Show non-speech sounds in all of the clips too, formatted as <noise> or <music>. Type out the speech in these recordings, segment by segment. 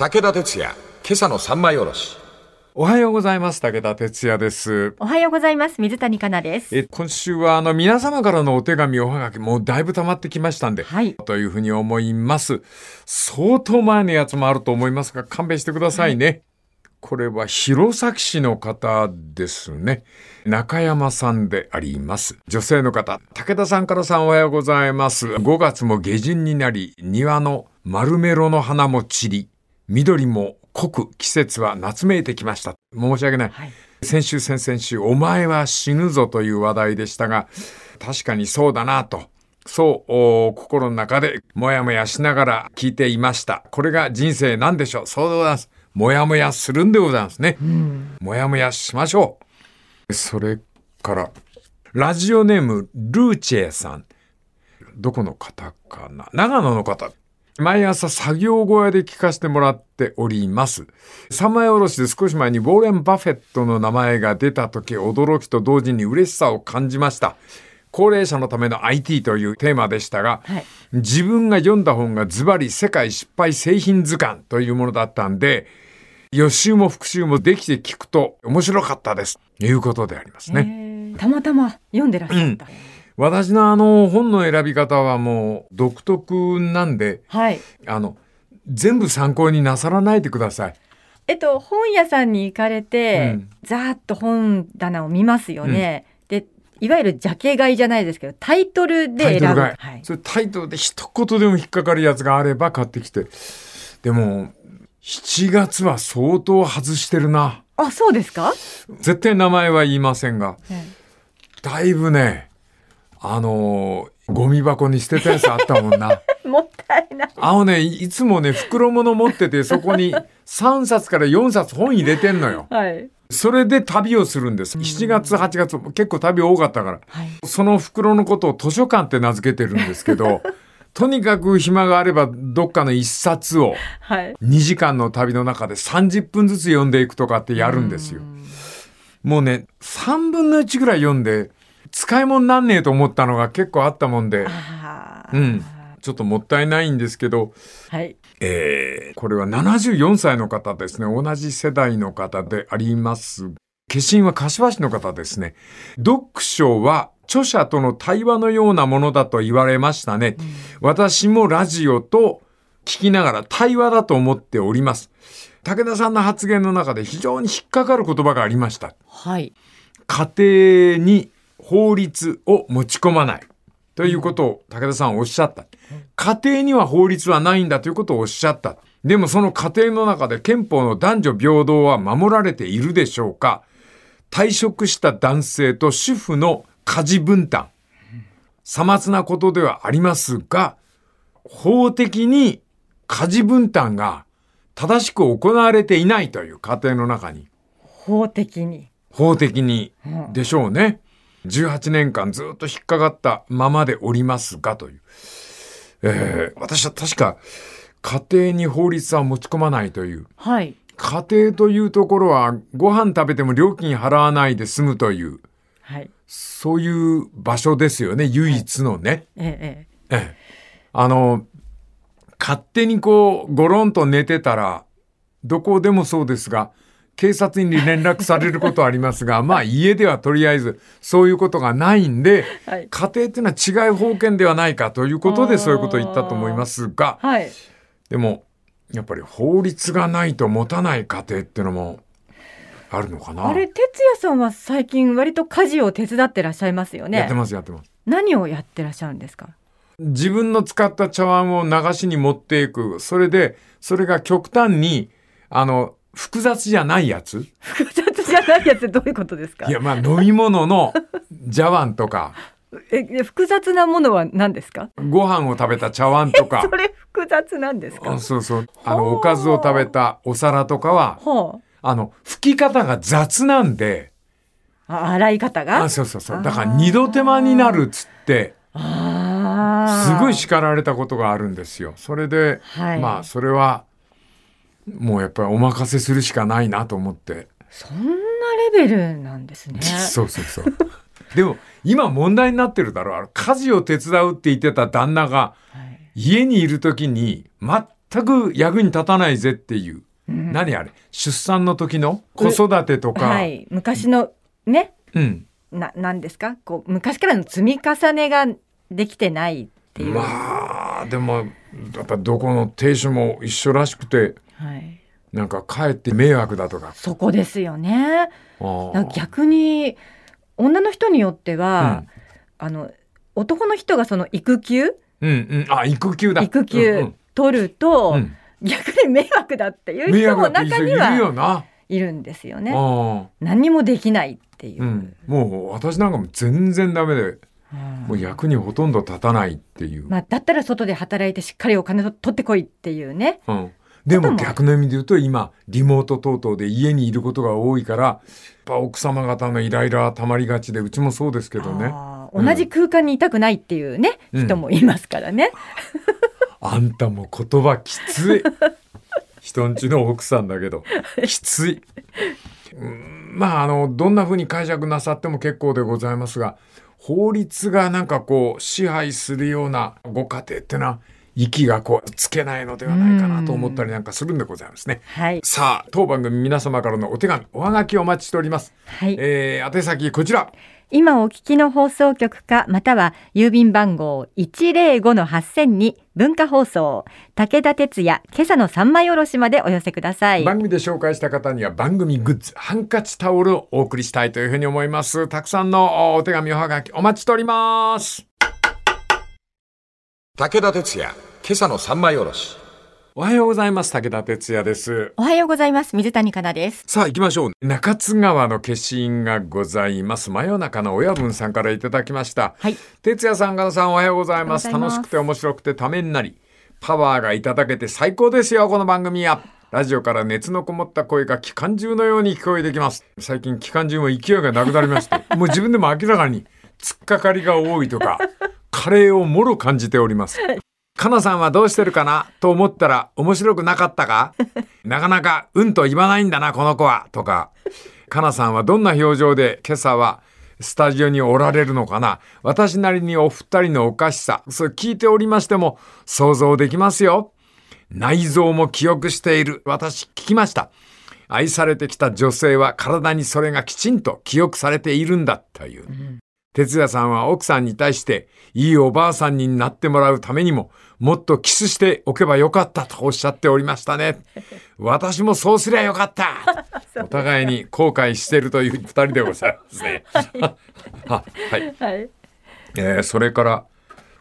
武田鉄矢、今朝の三枚おろし。おはようございます。武田哲也です。おはようございます。水谷香奈です。え、今週はあの皆様からのお手紙、おはがき、もうだいぶ溜まってきましたんで、はいというふうに思います。相当前のやつもあると思いますが、勘弁してくださいね。これは弘前市の方ですね。中山さんであります。女性の方。武田さんからさんおはようございます。5月も下旬になり、庭の丸メロの花も散り、緑も濃く季節は夏めいてきました。申し訳ない。はい。先週先々週、お前は死ぬぞという話題でしたが、確かにそうだなと。そう、お心の中でもやもやしながら聞いていました。これが人生なんでしょう。そうでございます。もやもやするんでございますね。もやもやしましょう。それから、ラジオネーム、ルーチェさん。どこの方かな？長野の方。毎朝作業小屋で聞かせてもらっております。三枚おろしで少し前にウォーレン・バフェットの名前が出た時驚きと同時に嬉しさを感じました。高齢者のための IT というテーマでしたが、はい自分が読んだ本がズバリ世界失敗製品図鑑というものだったんで、予習も復習もできて聞くと面白かったです。ということでありますね。えーたまたま読んでらっしゃった。私のあの本の選び方はもう独特なんで、はい。あの、全部参考になさらないでください。えっと、本屋さんに行かれて、うんざーっと本棚を見ますよね。で、いわゆるジャケ買いじゃないですけど、タイトルで選ぶ。タイトルが、はい。それタイトルで一言でも引っかかるやつがあれば買ってきて。でも、7月は相当外してるな。あ、そうですか、絶対名前は言いませんが、えだいぶね、あのーゴミ箱に捨てたやつあったもんな。え <laughs> もったいない。あのね、いつもね、袋物持ってて、そこに3冊から4冊本入れてんのよ。はい。それで旅をするんです。7月、8月、結構旅多かったから。はい。その袋のことを図書館って名付けてるんですけど、<laughs> とにかく暇があればどっかの一冊をはい。2時間の旅の中で30分ずつ読んでいくとかってやるんですよ。もうね、3分の1ぐらい読んで、使い物なんねえと思ったのが結構あったもんで、うん。ちょっともったいないんですけど、はい。えーこれは74歳の方ですね。同じ世代の方であります。化身は柏市の方ですね。読書は著者との対話のようなものだと言われましたね。私もラジオと聞きながら対話だと思っております。武田さんの発言の中で非常に引っかかる言葉がありました。はい。家庭に法律を持ち込まない。ということを武田さんはおっしゃった。家庭には法律はないんだということをおっしゃった。でもその家庭の中で憲法の男女平等は守られているでしょうか退職した男性と主婦の家事分担。さまつなことではありますが、法的に家事分担が正しく行われていないという家庭の中に。法的に。法的にうんでしょうね。18年間ずっと引っかかったままでおりますがという。えー私は確か家庭に法律は持ち込まないという。はい。家庭というところはご飯食べても料金払わないで済むという、はい。そういう場所ですよね。唯一のね。ええ、えええあの、勝手にこう、ゴロンと寝てたら、どこでもそうですが、警察に連絡されることはありますが、<laughs> まあ家ではとりあえずそういうことがないんで、え。はい。家庭っていうのは違い法権ではないかということでそういうことを言ったと思いますが、はい。でも、やっぱり法律がないと持たない家庭っていうのもあるのかな。あれ、哲也さんは最近割と家事を手伝ってらっしゃいますよね。やってます、やってます。何をやってらっしゃるんですか？自分の使った茶碗を流しに持っていく。それで、それが極端に、あの、複雑じゃないやつ？複雑じゃないやつどういうことですか？いや、まあ、飲み物の <laughs> 茶碗とか、ええ複雑なものは何ですか？ご飯を食べた茶碗とか。そ、れ複雑なんですか？あそうそう、あの、おかずを食べたお皿とかは、はあ。の、吹き方が雑なんで、あ、あ洗い方が？あそうそうそう。だから二度手間になるっつって、すごい叱られたことがあるんですよ。それで、はい。まあ、それは、もうやっぱりお任せするしかないなと思って。そんなレベルなんですね。<laughs> そうそうそう。でも、今問題になってるだろう。家事を手伝うって言ってた旦那が、はい家にいる時に全全く役に立たないぜっていう。何あれ？出産の時の？子育てとか？はい、昔のね？うん。ななんですか？こう昔からの積み重ねができてないっていう、まあ、でも、やっぱどこの亭主も一緒らしくて、はい、なんかかえって迷惑だとか。そこですよね。逆に女の人によっては、あの男の人がその育休？うんうん。あ、育休だ。育休うん取ると、うんうん逆に迷惑だっていう迷人も中にはよな。いるんですよね。あ何にもできないっていう。あ。うん。もう私なんかも全然ダメで、うんもう役にほとんど立たないっていう。まあ、だったら外で働いてしっかりお金と取ってこいっていうね。うん。でも逆の意味で言うと今、リモート等々で家にいることが多いから、やっぱ奥様方のイライラはたまりがちで、うちもそうですけどね。同じ空間にいたくないっていうね、うん人もいますからね。あんたも言葉きつい。<laughs> 人んちの奥さんだけど、きつい。うんまあ、あの、どんな風に解釈なさっても結構でございますが、法律がなんかこう、支配するようなご家庭ってのは、息がこう、つけないのではないかなと思ったりなんかするんでございますね。はい。さあ、当番組皆様からのお手紙、おはがきお待ちしております。はい。えー、宛先こちら。今お聞きの放送局か、または郵便番号105-8000に文化放送、武田鉄矢、今朝の三枚おろしまでお寄せください。番組で紹介した方には番組グッズ、ハンカチタオルをお送りしたいというふうに思います。たくさんのお手紙、おはがきお待ちしております。武田鉄矢、今朝の三枚おろし。おはようございます。武田哲也です。おはようございます。水谷香奈です。さあ行きましょう。中津川の消印がございます。真夜中の親分さんからいただきました。はい。哲也さん、加さんおはようございます。おはようございます楽しくて面白くてためになり、パワーがいただけて最高ですよ、この番組は。ラジオから熱のこもった声が機関銃のように聞こえてきます。最近機関銃も勢いがなくなりまして、<laughs> もう自分でも明らかに突っかかりが多いとか、カレーをもろ感じております。かなさんはどうしてるかな？と思ったら面白くなかったか？なかなかうんと言わないんだな、この子は。とか、かなさんはどんな表情で今朝はスタジオにおられるのかな？私なりにお二人のおかしさ、それ聞いておりましても想像できますよ。内臓も記憶している。私聞きました。愛されてきた女性は体にそれがきちんと記憶されているんだという。哲也さんは奥さんに対していいおばあさんになってもらうためにももっとキスしておけばよかったとおっしゃっておりましたね。私もそうすりゃよかった。<laughs> お互いに後悔しているという二人でございますね。は <laughs> はい。はい。えーそれから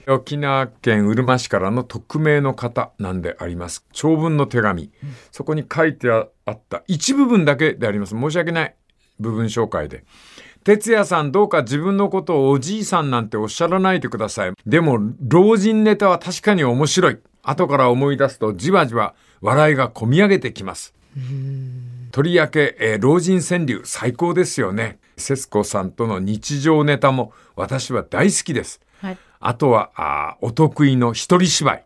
沖縄県うるま市からの匿名の方なんであります長文の手紙、そこに書いてあった一部分だけであります申し訳ない部分紹介で哲也さんどうか自分のことをおじいさんなんておっしゃらないでくださいでも老人ネタは確かに面白い後から思い出すとじわじわ笑いがこみ上げてきますとりわけ、えー老人川柳最高ですよね。節子さんとの日常ネタも私は大好きです。はい。あとは、あーお得意の一人芝居。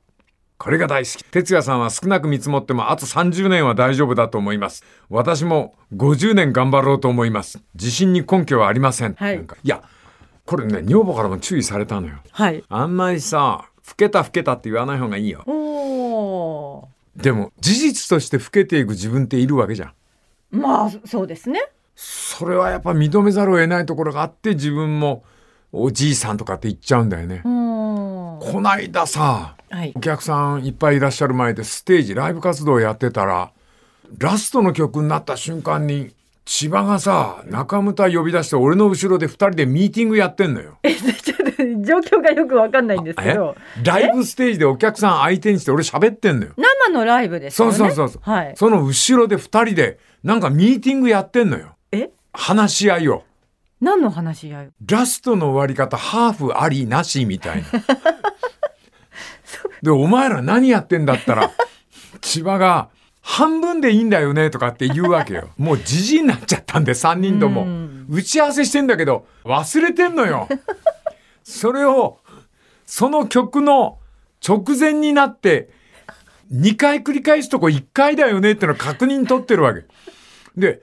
これが大好き。哲也さんは少なく見積もってもあと30年は大丈夫だと思います。私も50年頑張ろうと思います。自信に根拠はありません。はいなんかいや、これね、女房からも注意されたのよ。はい。あんまりさ、老けた老けたって言わない方がいいよ。おでも、事実として老けていく自分っているわけじゃん。ー。まあ、そうですね。それはやっぱ認めざるを得ないところがあって自分もおじいさんとかって言っちゃうんだよねう。ん。こないださはいお。客さんいっぱいいらっしゃる前でステージライブ活動やってたらラストの曲になった瞬間に千葉がさ中村呼び出して俺の後ろで2人でミーティングやってんのよ。<laughs> ちょっと状況がよくわかんないんですけえ？ど。ライブステージでお客さん相手にして俺喋ってんのよ。生のライブですよね。そうそうそうそう、はい。その後ろで2人でなんかミーティングやってんのよ。え？話し合いを。何の話し合いラストの終わり方、ハーフありなしみたいな。<laughs> で、お前ら何やってんだったら、千葉が、半分でいいんだよねとかって言うわけよ。もうじじいになっちゃったんで、3人ともうん。打ち合わせしてんだけど、忘れてんのよ。それを、その曲の直前になって、2回繰り返すとこ1回だよねってのを確認取ってるわけ。で、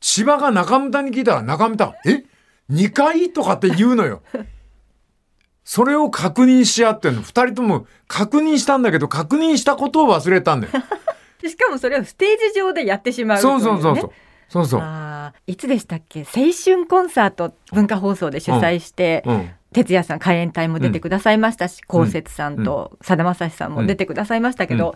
千葉が中村に聞いたら中村、え？?2 回とかって言うのよ。<laughs> それを確認し合ってんの。二人とも確認したんだけど、確認したことを忘れたんだよ。<laughs> しかもそれをステージ上でやってしまうそうそうそうそう。そうそう。いつでしたっけ？青春コンサート文化放送で主催して、うん。哲也さん海援隊も出てくださいましたし、うん高節さんとさだまさしさんも出てくださいましたけど、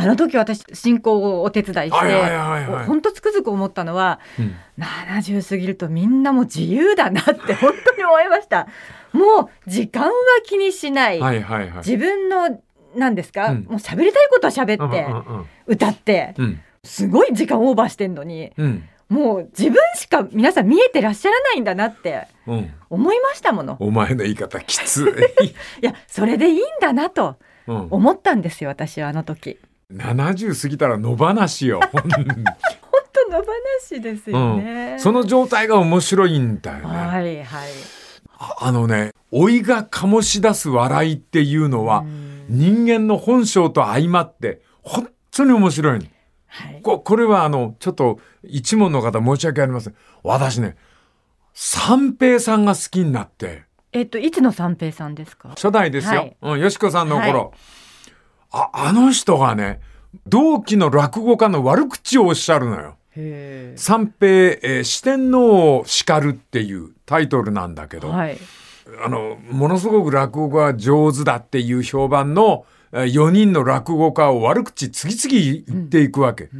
あの時私進行をお手伝いして、本当つくづく思ったのはうん70過ぎるとみんなもう自由だなって本当に思いました。もう時間は気にしない、はいはいはい。自分の何ですか、うんもう喋りたいことは喋って、うんうん歌ってうんうん。すごい時間オーバーしてんのにうん。もう自分しか皆さん見えてらっしゃらないんだなってうん。思いましたもの。お前の言い方きつい。<laughs> いやそれでいいんだなとうん、思ったんですよ私はあの時。70過ぎたら野放しよ。<laughs> 本当の話ですよね。その状態が面白いんだよね。はいはい。ああのね、老いが醸し出す笑いっていうのは、うん人間の本性と相まって、本当に面白いの。はい。ここれはあの、ちょっと一問の方申し訳ありません。私ね、三平さんが好きになって、えっといつの三平さんですか？初代ですよ。はいうん、よしこさんの頃。あ、あの人がね、同期の落語家の悪口をおっしゃるのよ。へ三平、えー四天王を叱るっていうタイトルなんだけど、はい。あの、ものすごく落語が上手だっていう評判の4人の落語家を悪口次々言っていくわけ。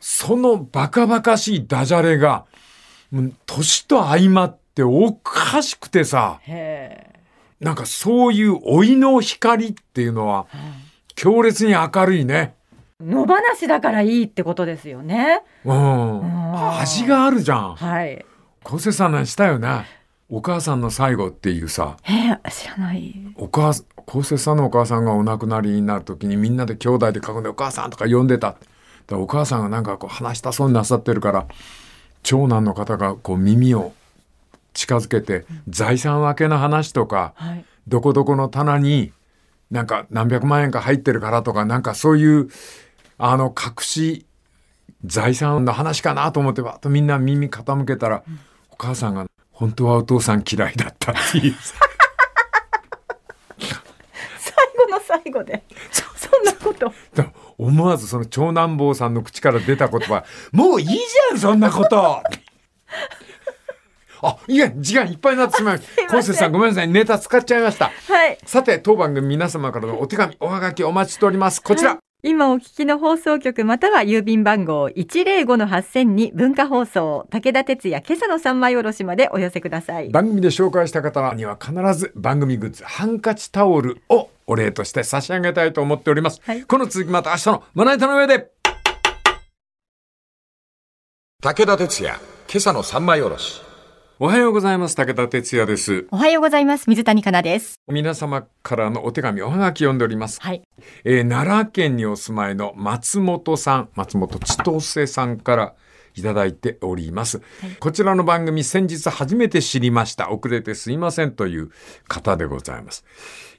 そのバカバカしいダジャレが、年と相まっておかしくてさ、へなんかそういう老いの光っていうのは強烈に明るいね。え。野放しだからいいってことですよね。うん。ん味があるじゃん。はい。小瀬さんなんしたよね。お母さんの最後っていうさ、えー、知らない。お母さん、高瀬さんのお母さんがお亡くなりになる時にみんなで兄弟で囲んでお母さんとか呼んでた。だお母さんがなんかこう話したそうになさってるから、長男の方がこう耳を近づけて、財産分けの話とか、はい。どこどこの棚になんか何百万円か入ってるからとか、なんかそういう、あの、隠し財産の話かなと思ってばっとみんな耳傾けたら、お母さんが本当はお父さん嫌いだったっていう。最後の最後で。そんなこと。思わずその長男坊さんの口から出た言葉、もういいじゃん、そんなことあ、いや、時間いっぱいになってしまいました。昴生さんごめんなさい、ネタ使っちゃいました。はい。さて、当番組皆様からのお手紙、おはがきお待ちしております。こちら。今お聞きの放送局または郵便番号105-8000に文化放送武田鉄矢今朝の三枚おろしまでお寄せください。番組で紹介した方には必ず番組グッズ、ハンカチタオルをお礼として差し上げたいと思っております。はいこの続きまた明日のまな板の上で。武田鉄矢、今朝の三枚おろし。おはようございます。武田哲也です。おはようございます。水谷香奈です。皆様からのお手紙、おはがき読んでおります。はい。えー奈良県にお住まいの松本さん、松本千歳さんからいただいております。こちらの番組先日初めて知りました。遅れてすいませんという方でございます。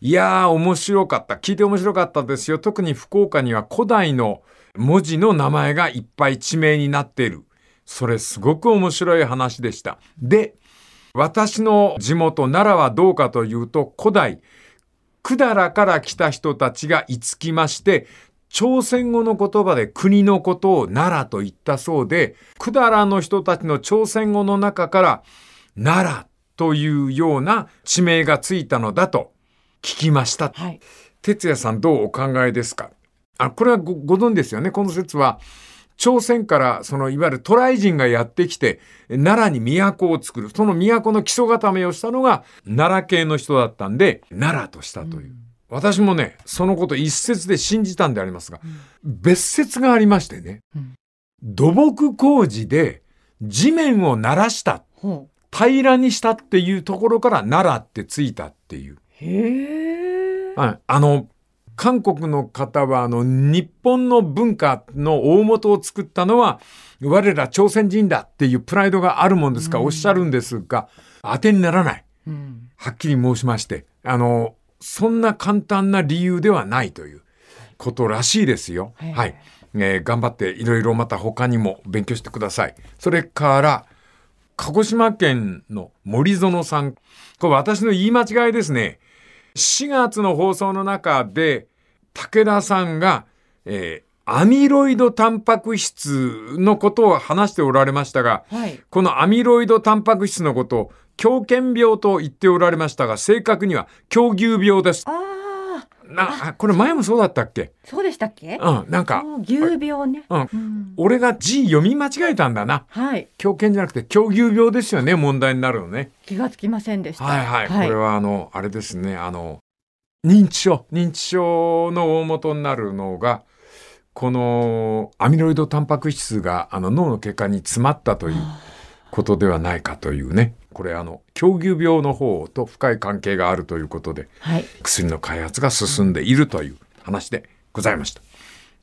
いやー、面白かった。聞いて面白かったですよ。特に福岡には古代の文字の名前がいっぱい地名になっている。それすごく面白い話でした。で、私の地元奈良はどうかというと古代百済から来た人たちが居つきまして、朝鮮語の言葉で国のことを奈良と言ったそうで、百済の人たちの朝鮮語の中から奈良というような地名がついたのだと聞きました。はい。哲也さんどうお考えですか？あ、これはごご存知ですよね？この説は、朝鮮からそのいわゆる渡来人がやってきて、奈良に都を作る。その都の基礎固めをしたのが奈良系の人だったんで、奈良としたという。私もね、そのこと一説で信じたんでありますが、別説がありましてね、うん土木工事で地面を鳴らした、ほ平らにしたっていうところから奈良ってついたっていう。う。へえ。はい。あの、韓国の方は、あの、日本の文化の大元を作ったのは、我ら朝鮮人だっていうプライドがあるもんですから、おっしゃるんですが、当てにならない。うん。はっきり申しまして、あの、そんな簡単な理由ではないということらしいですよ。はいはい。えー頑張っていろいろまた他にも勉強してください。それから、鹿児島県の森園さん。これ私の言い間違いですね。4月の放送の中で、武田さんが、えーアミロイドタンパク質のことを話しておられましたが、はい。このアミロイドタンパク質のことを狂犬病と言っておられましたが、正確には狂牛病です。ああ、な、あこれ前もそうだったっけ？そうでしたっけ？うん、なんか、牛病ね。うん。うん俺が字読み間違えたんだな。はい。狂犬じゃなくて狂牛病ですよね、問題になるのね。気がつきませんでした。はいはい。これはあの、あれですね、あの、認知症。認知症の大元になるのが、このアミロイドタンパク質があの脳の血管に詰まったということではないかというね。これあの、狂牛病の方と深い関係があるということで、はい。薬の開発が進んでいるという話でございました。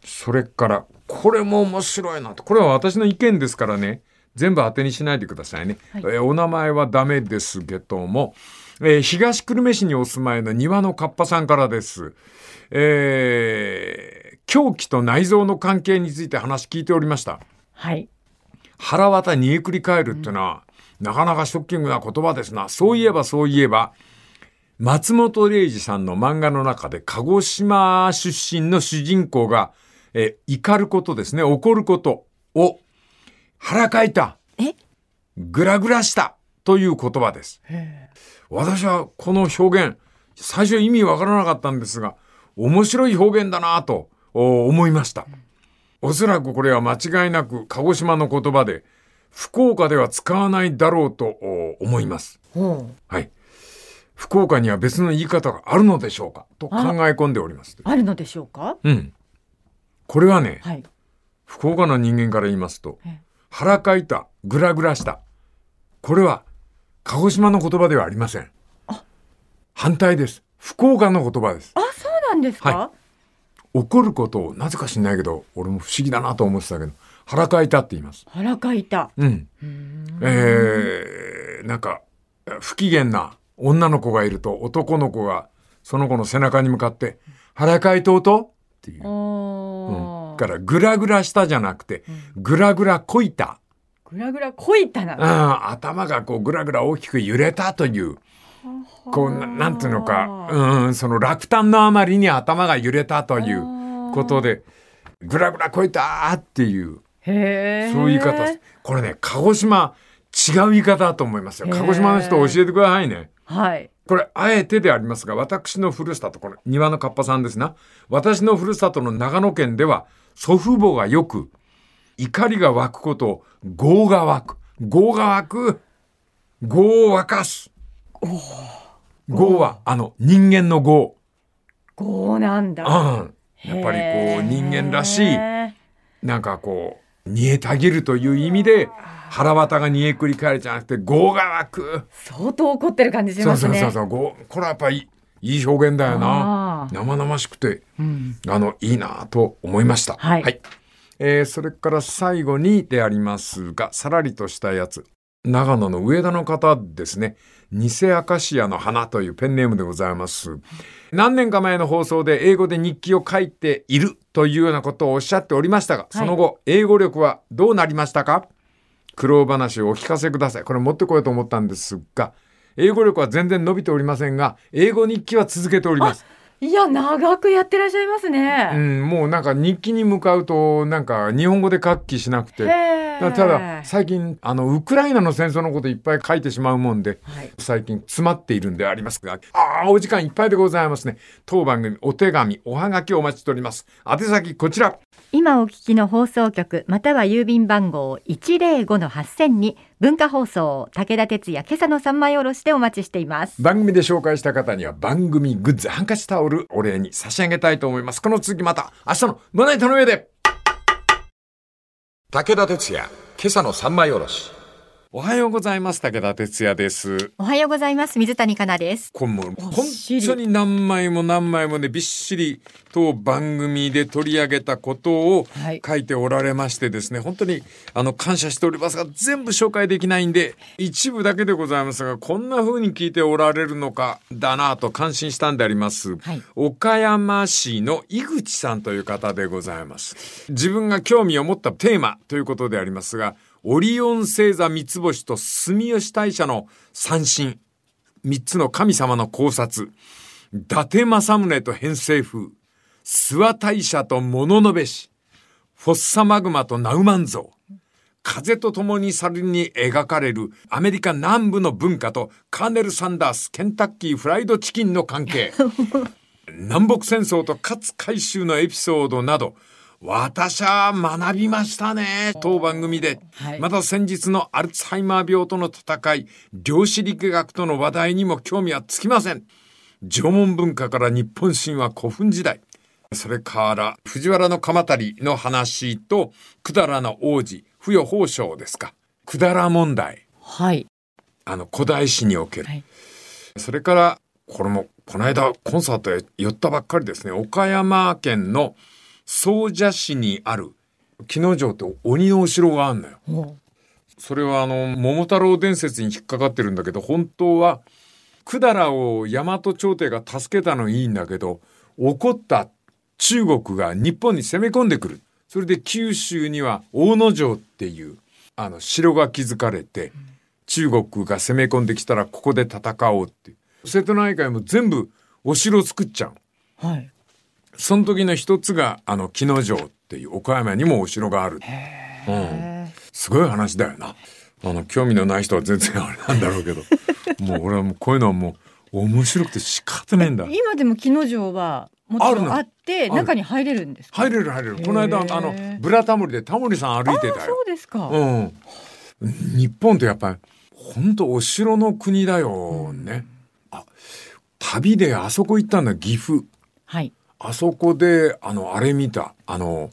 それから、これも面白いなと。これは私の意見ですからね。全部当てにしないでくださいね。はいえーお名前はダメですけども、えー東久留米市にお住まいの庭のカッパさんからです。えー狂気と内臓の関係について話聞いておりました。はい。腹渡煮えくり返るっていうのは、なかなかショッキングな言葉ですな。そういえばそういえば、松本零士さんの漫画の中で、鹿児島出身の主人公が、えー怒ることですね、怒ることを、腹かいた、え？ぐらぐらしたという言葉です。私はこの表現、最初意味わからなかったんですが、面白い表現だなとお思いました。おそらくこれは間違いなく鹿児島の言葉で、福岡では使わないだろうとお思います。はい。福岡には別の言い方があるのでしょうかと考え込んでおります。あるのでしょうか？うん。これはね、はい。福岡の人間から言いますとええ、腹かいた、ぐらぐらした。これは、鹿児島の言葉ではありません。反対です。福岡の言葉です。あ、そうなんですか、は怒ることを、なぜか知んないけど、俺も不思議だなと思ってたけど、腹かいたって言います。腹かいた。うん。えー、なんか、不機嫌な女の子がいると、男の子が、その子の背中に向かって、腹かいとうとっていう。うん。から、ぐらぐらしたじゃなくて、ぐらぐらこいた。ぐらぐらこいたな。うん、頭がこうぐらぐら大きく揺れたという、こうな、なんていうのか、うん、その落胆のあまりに頭が揺れたということで、ぐらぐらこいたっていう、へえ。そういう言い方。これね、鹿児島、違う言い方だと思いますよ。鹿児島の人教えてくださいね。はい。これ、あえてでありますが、私のふるさと、これ、庭のカッパさんですな。私のふるさとの長野県では、祖父母がよく、怒りが湧くことを、業が湧く。業が湧く。業を沸かす。業は、あの、人間の業。こうなんだ。うん。やっぱりこう、人間らしい、へなんかこう、煮えたぎるという意味で、腹渡が煮えくり返るじゃなくて、業が湧く。ー相当怒ってる感じしますね。そうそうそう。業これはやっぱりいい表現だよな生々しくて、うん。あの、いいなと思いました。はいえーそれから最後にでありますが、さらりとしたやつ。長野の上田の方ですね。偽アカシアの花というペンネームでございます。何年か前の放送で英語で日記を書いているというようなことをおっしゃっておりましたが、その後、英語力はどうなりましたか？苦労話をお聞かせください。これ持ってこようと思ったんですが、英語力は全然伸びておりませんが、英語日記は続けております。いや、長くやってらっしゃいますうね。ん、もうなんか日記に向かうと、なんか日本語で書きしなくて、ただ最近あのウクライナの戦争のこといっぱい書いてしまうもんで、はい。最近詰まっているんでありますがああお時間いっぱいでございますね。当番組お手紙おはがきをお待ちしております。宛先こちら今お聞きの放送局または郵便番号105-8000に文化放送武田鉄矢今朝の三枚おろしでお待ちしています。番組で紹介した方には番組グッズハンカチタオルお礼に差し上げたいと思いますこの続きまた明日の胸板の上で武田鉄矢、今朝の三枚おろし。おはようございます。武田哲也です。おはようござざいます。水谷香奈です。これもう本当に何枚も何枚もねびっしりと番組で取り上げたことをはい。書いておられましてですね、本当にあの感謝しておりますが全部紹介できないんで一部だけでございますがこんな風に聞いておられるのかだなと感心したんであります、はい。岡山市の井口さんという方でございます。自分が興味を持ったテーマということでありますがオリオン星座三つ星と住吉大社の三神三つの神様の考察。伊達政宗と偏西風、諏訪大社と物部氏、フォッサマグマとナウマン像、風と共に去るに描かれるアメリカ南部の文化とカーネル・サンダース、ケンタッキーフライドチキンの関係。南北戦争と勝海舟のエピソードなど、私は学びましたね。当番組で。はいまた先日のアルツハイマー病との戦い、量子力学との話題にも興味はつきません。縄文文化から日本神話古墳時代。それから、藤原の鎌足の話と、百済の王子、不与宝生ですか。百済問題。はい。あの、古代史における。はい。それから、これも、この間、コンサートへ寄ったばっかりですね。岡山県の総社市にある、木之城って鬼のお城があるのよ。おそれはあの、桃太郎伝説に引っかかってるんだけど、本当は、百済を大和朝廷が助けたのいいんだけど、怒った中国が日本に攻め込んでくる。それで九州には大野城っていう、あの、城が築かれて、中国が攻め込んできたらここで戦おうって。瀬戸内海も全部お城を作っちゃう。はい。その時の一つが、あの、木之城っていう岡山にもお城がある。うん。すごい話だよな。あの、興味のない人は全然あれなんだろうけど。<laughs> もう俺はもうこういうのはもう面白くて仕方ねえんだ。今でも木之丞はもちろんあってる中に入れるんですか？入れる入れる。この間、あの、ブラタモリでタモリさん歩いてたあよ。そうですか。うん。日本ってやっぱり、本当お城の国だよね。あ、旅であそこ行ったんだ、岐阜。はい。あそこで、あの、あれ見た。あの、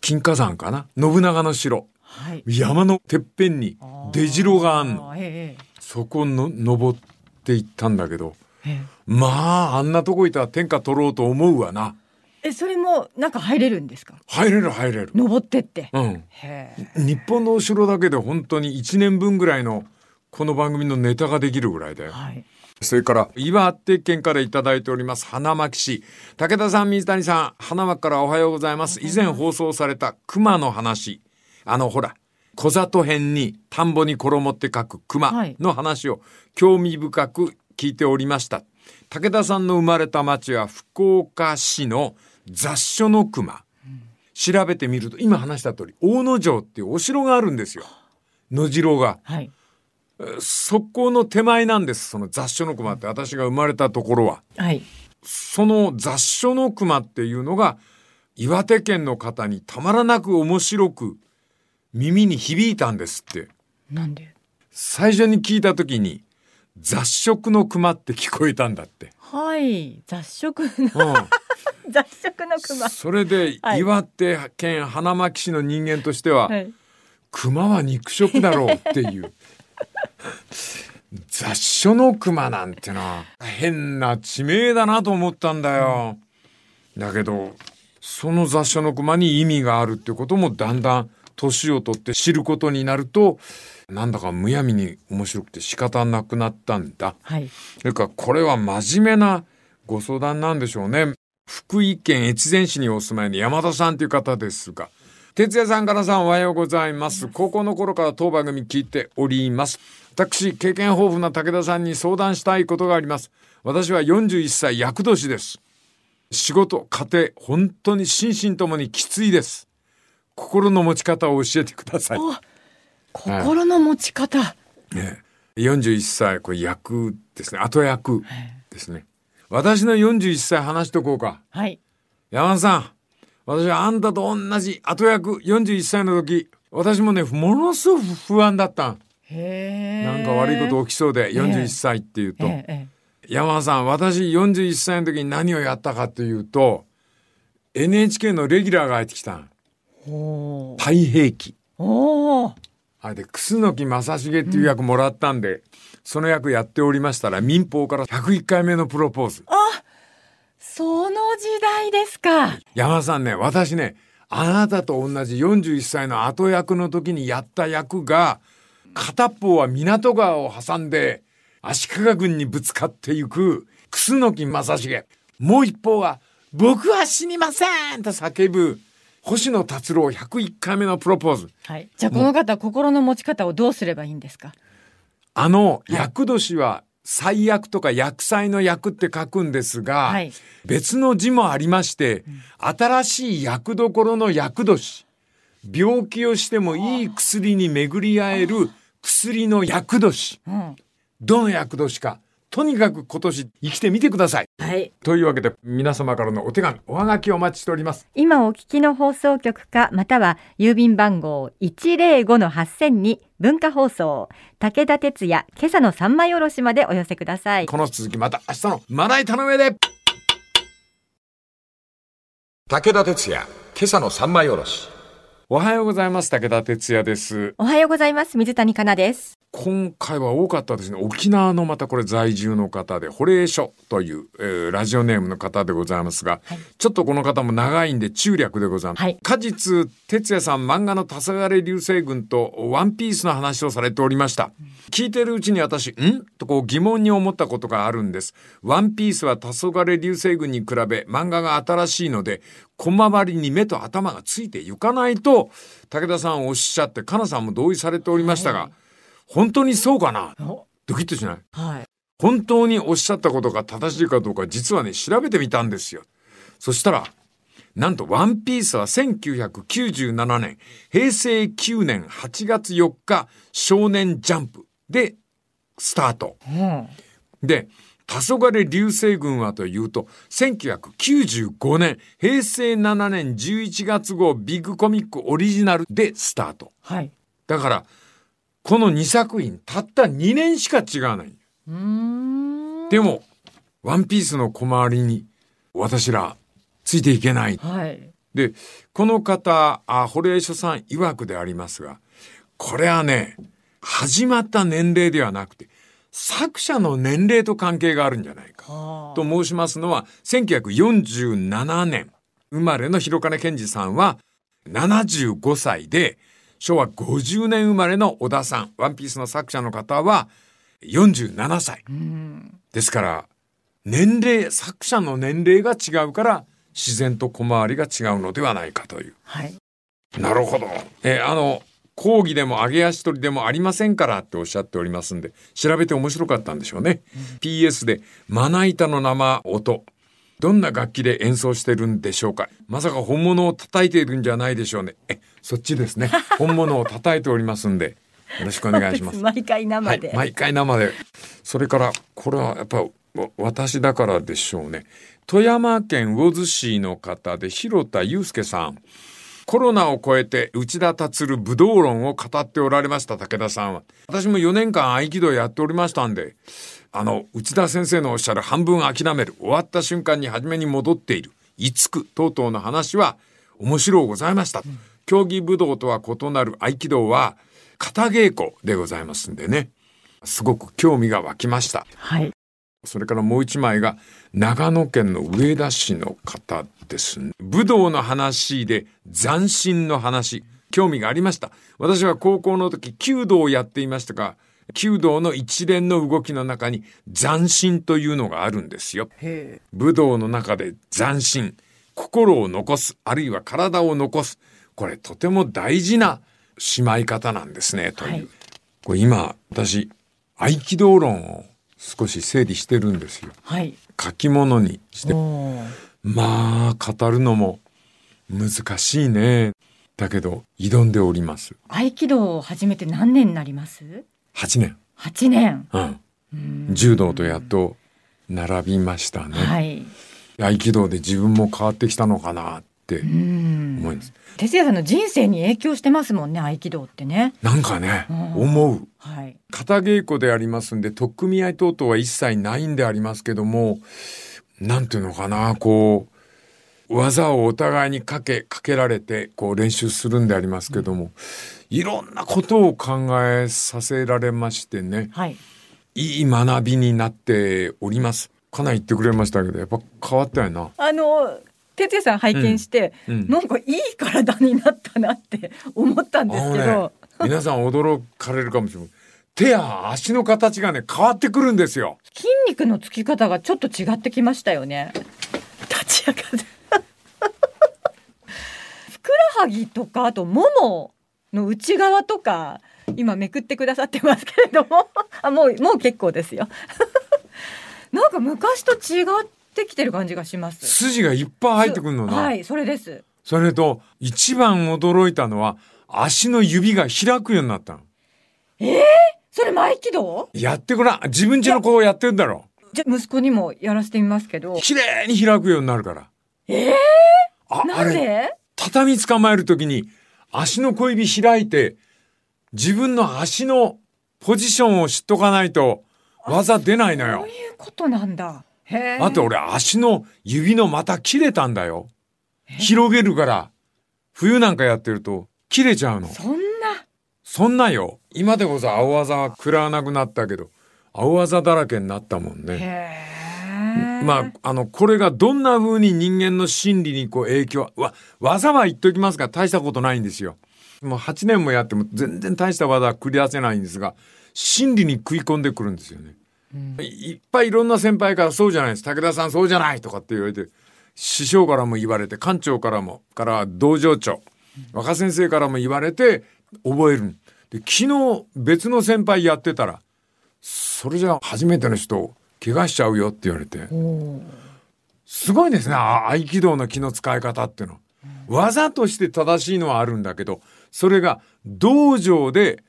金華山かな？信長の城。はい。山のてっぺんに出城があんの。あー。えそこの登って行ったんだけど、ええまあ、あんなとこいたら天下取ろうと思うわな。ええそれも中入れるんですか？入れる入れる。登ってって。うん。日本のお城だけで本当に1年分ぐらいのこの番組のネタができるぐらいだよ。はい。それから、岩手県からいただいております、花巻市。武田さん、水谷さん、花巻からおはようございます。以前放送された熊の話。あの、ほら、小里編に田んぼに衣って書く熊はいの話を興味深く聞いておりました。武田さんの生まれた町は福岡市の雑所の熊。調べてみると、今話した通り、大野城っていうお城があるんですよ。野城が。はい。そこの手前なんです。その雑所の熊って私が生まれたところは。はい。その雑所の熊っていうのが岩手県の方にたまらなく面白く耳に響いたんですって。なんで？最初に聞いた時に雑食の熊って聞こえたんだって。はい。雑食のう <laughs> 雑食の熊ん。。それではい岩手県花巻市の人間としては、はい。熊は肉食だろうっていう。雑所の熊なんてのは変な地名だなと思ったんだよ。だけど、その雑所の熊に意味があるってこともだんだん年を取って知ることになると、なんだかむやみに面白くて仕方なくなったんだ。はい。それからこれは真面目なご相談なんでしょうね。福井県越前市にお住まいの山田さんという方ですが、哲也さんからさんおはようございます。高校の頃から当番組聞いております。私、経験豊富な武田さんに相談したいことがあります。私は41歳厄年です。仕事、家庭、本当に心身ともにきついです。心の持ち方を教えてください。心の持ち方。41歳、これ役ですね。後役ですね。私の41歳話しとこうか。はい。山田さん、私はあんたと同じ後役41歳の時、私もね、ものすごく不安だったん。へえ。なんか悪いこと起きそうで、え41歳っていうと。ええ山田さん、私41歳の時に何をやったかというと、NHK のレギュラーが入ってきた太平記。あれで、楠木正成っていう役もらったんで、その役やっておりましたら、民放から101回目のプロポーズ。その時代ですか。山田さんね、私ね、あなたと同じ41歳の後役の時にやった役が、片っ方は港川を挟んで、足利軍にぶつかっていく、楠木正成。もう一方は、僕は死にませんと叫ぶ、星野達郎101回目のプロポーズ。はい。じゃあこの方心の持ち方をどうすればいいんですか。あの、厄年は最悪とか薬剤の薬って書くんですが、はい別の字もありまして、新しい役どころの役年。病気をしてもいい薬に巡り合える薬の役年。うんどの役年か。とにかく今年生きてみてください。はいというわけで皆様からのお手紙、おはがきをお待ちしております。今お聞きの放送局かまたは郵便番号105-8000に文化放送武田鉄矢今朝の三枚おろしまでお寄せくださいこの続きまた明日のまな板の上で武田鉄矢、今朝の三枚おろし。おはようございます。武田哲也です。おはようございます水谷香奈です今回は多かったですね。沖縄のまたこれ在住の方で、保冷所という、えーラジオネームの方でございますが、はいちょっとこの方も長いんで中略でございます。はい果実、哲也さん漫画の黄昏流星群とワンピースの話をされておりました。聞いてるうちに私、ん？とこう疑問に思ったことがあるんです。ワンピースは黄昏流星群に比べ漫画が新しいので、小回りに目と頭がついていかないと、武田さんおっしゃって、かなさんも同意されておりましたが、はい本当にそうかな？おドキッとしない？はい本当におっしゃったことが正しいかどうか実はね調べてみたんですよ。そしたらなんとワンピースは1997年平成9年8月4日少年ジャンプでスタート。うんで黄昏流星群はというと1995年平成7年11月号ビッグコミックオリジナルでスタート。はいだからこの2作品たった2年しか違わない。でも、ワンピースの小回りに私らついていけない。はいで、この方、あ、ホレイショさん曰くでありますが、これはね、始まった年齢ではなくて、作者の年齢と関係があるんじゃないか。あと申しますのは、1947年生まれの広金健二さんは75歳で、昭和50年生まれの小田さん、ワンピースの作者の方は47歳。うんですから、年齢、作者の年齢が違うから、自然と小回りが違うのではないかという。はいなるほど。えーあの、講義でも上げ足取りでもありませんからっておっしゃっておりますんで、調べて面白かったんでしょうね。PS で、まな板の生音。どんな楽器で演奏してるんでしょうか？まさか本物を叩いているんじゃないでしょうね。え、そっちですね。<laughs> 本物を叩いておりますんで、よろしくお願いします。<laughs> 毎回生で、はい、毎回生で。それから、これはやっぱわ私だからでしょうね。富山県魚津市の方で広田祐介さん。コロナを超えて内田達る武道論を語っておられました武田さんは。私も4年間合気道やっておりましたんで、あの、内田先生のおっしゃる半分諦める、終わった瞬間に初めに戻っている、いつく等々の話は面白うございました。競技武道とは異なる合気道は、型稽古でございますんでね。すごく興味が湧きました。はいそれからもう一枚が長野県の上田市の方ですね。武道の話で斬新の話、興味がありました。私は高校の時弓道をやっていましたが、弓道の一連の動きの中に斬新というのがあるんですよ。へ武道の中で斬新、心を残す、あるいは体を残す。これとても大事なしまい方なんですね、という。はいこれ今、私、合気道論を少し整理してるんですよ。はい書き物にして。まあ、語るのも難しいね。だけど、挑んでおります。合気道を始めて何年になります？8年。8年うん。うん柔道とやっと並びましたね。はい合気道で自分も変わってきたのかなってうん思います。哲也さんの人生に影響してますもんね合気道ってねなんかね、うん思う。はい型稽古でありますんで、取っ組み合い等々は一切ないんでありますけども、なんていうのかな、こう、技をお互いにかけ、かけられて、こう練習するんでありますけども、いろんなことを考えさせられましてね、はいいい学びになっております。かなり言ってくれましたけど、やっぱ変わったよな。あの哲也さん拝見して、うんなんかいい体になったなって思ったんですけどね、皆さん驚かれるかもしれない。手や足の形がね、変わってくるんですよ。筋肉のつき方がちょっと違ってきましたよね立ち上がってふくらはぎとかあとももの内側とか今めくってくださってますけれども <laughs> あもうもう結構ですよ <laughs> なんか昔と違ってきてる感じがします。筋がいっぱい入ってくるのな。はい、それです。それと、一番驚いたのは、足の指が開くようになったの。それ前起動やってごらん。自分家の子をやってるんだろ。じゃあ息子にもやらせてみますけど。綺麗に開くようになるから。ええあ、なあれ、んで？畳捕まえるときに、足の小指開いて、自分の足のポジションを知っとかないと、技出ないのよそう。いうことなんだ。へえ。あと俺足の指の股切れたんだよ。広げるから、冬なんかやってると切れちゃうの。そんな？そんなよ。今でこそ青技は食らわなくなったけど、青技だらけになったもんね。へえ。まあ、あの、これがどんな風に人間の心理にこう影響、わ、技は言っときますが大したことないんですよ。もう8年もやっても全然大した技は繰り出せないんですが、心理に食い込んでくるんですよね。いいっぱいいろんな先輩からそうじゃないです。武田さんそうじゃないとかって言われて、師匠からも言われて、館長からも、から道場長、若先生からも言われて覚える。で、昨日別の先輩やってたら、それじゃ初めての人、怪我しちゃうよって言われて。すごいですね。あ合気道の気の使い方っていうの。技として正しいのはあるんだけど、それが道場で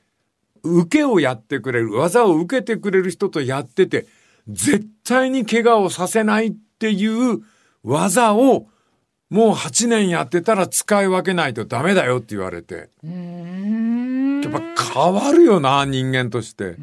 受けをやってくれる、技を受けてくれる人とやってて、絶対に怪我をさせないっていう技をもう8年やってたら使い分けないとダメだよって言われて。やっぱ変わるよな、人間として。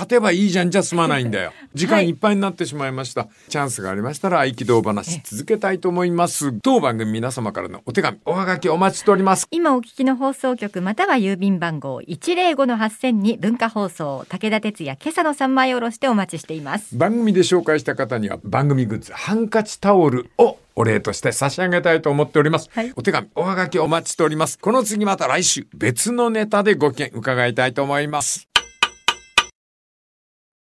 勝てばいいじゃんじゃ済まないんだよ。<laughs> 時間いっぱいになってしまいました。チャンスがありましたら、合気道話続けたいと思います。当番組皆様からのお手紙、おはがきお待ちしております。今お聞きの放送局または郵便番号105-8000に文化放送武田鉄矢今朝の三枚おろしでお待ちしています。番組で紹介した方には番組グッズ、ハンカチタオルをお礼として差し上げたいと思っております。はいお手紙、おはがきお待ちしております。この次また来週、別のネタでご意見伺いたいと思います。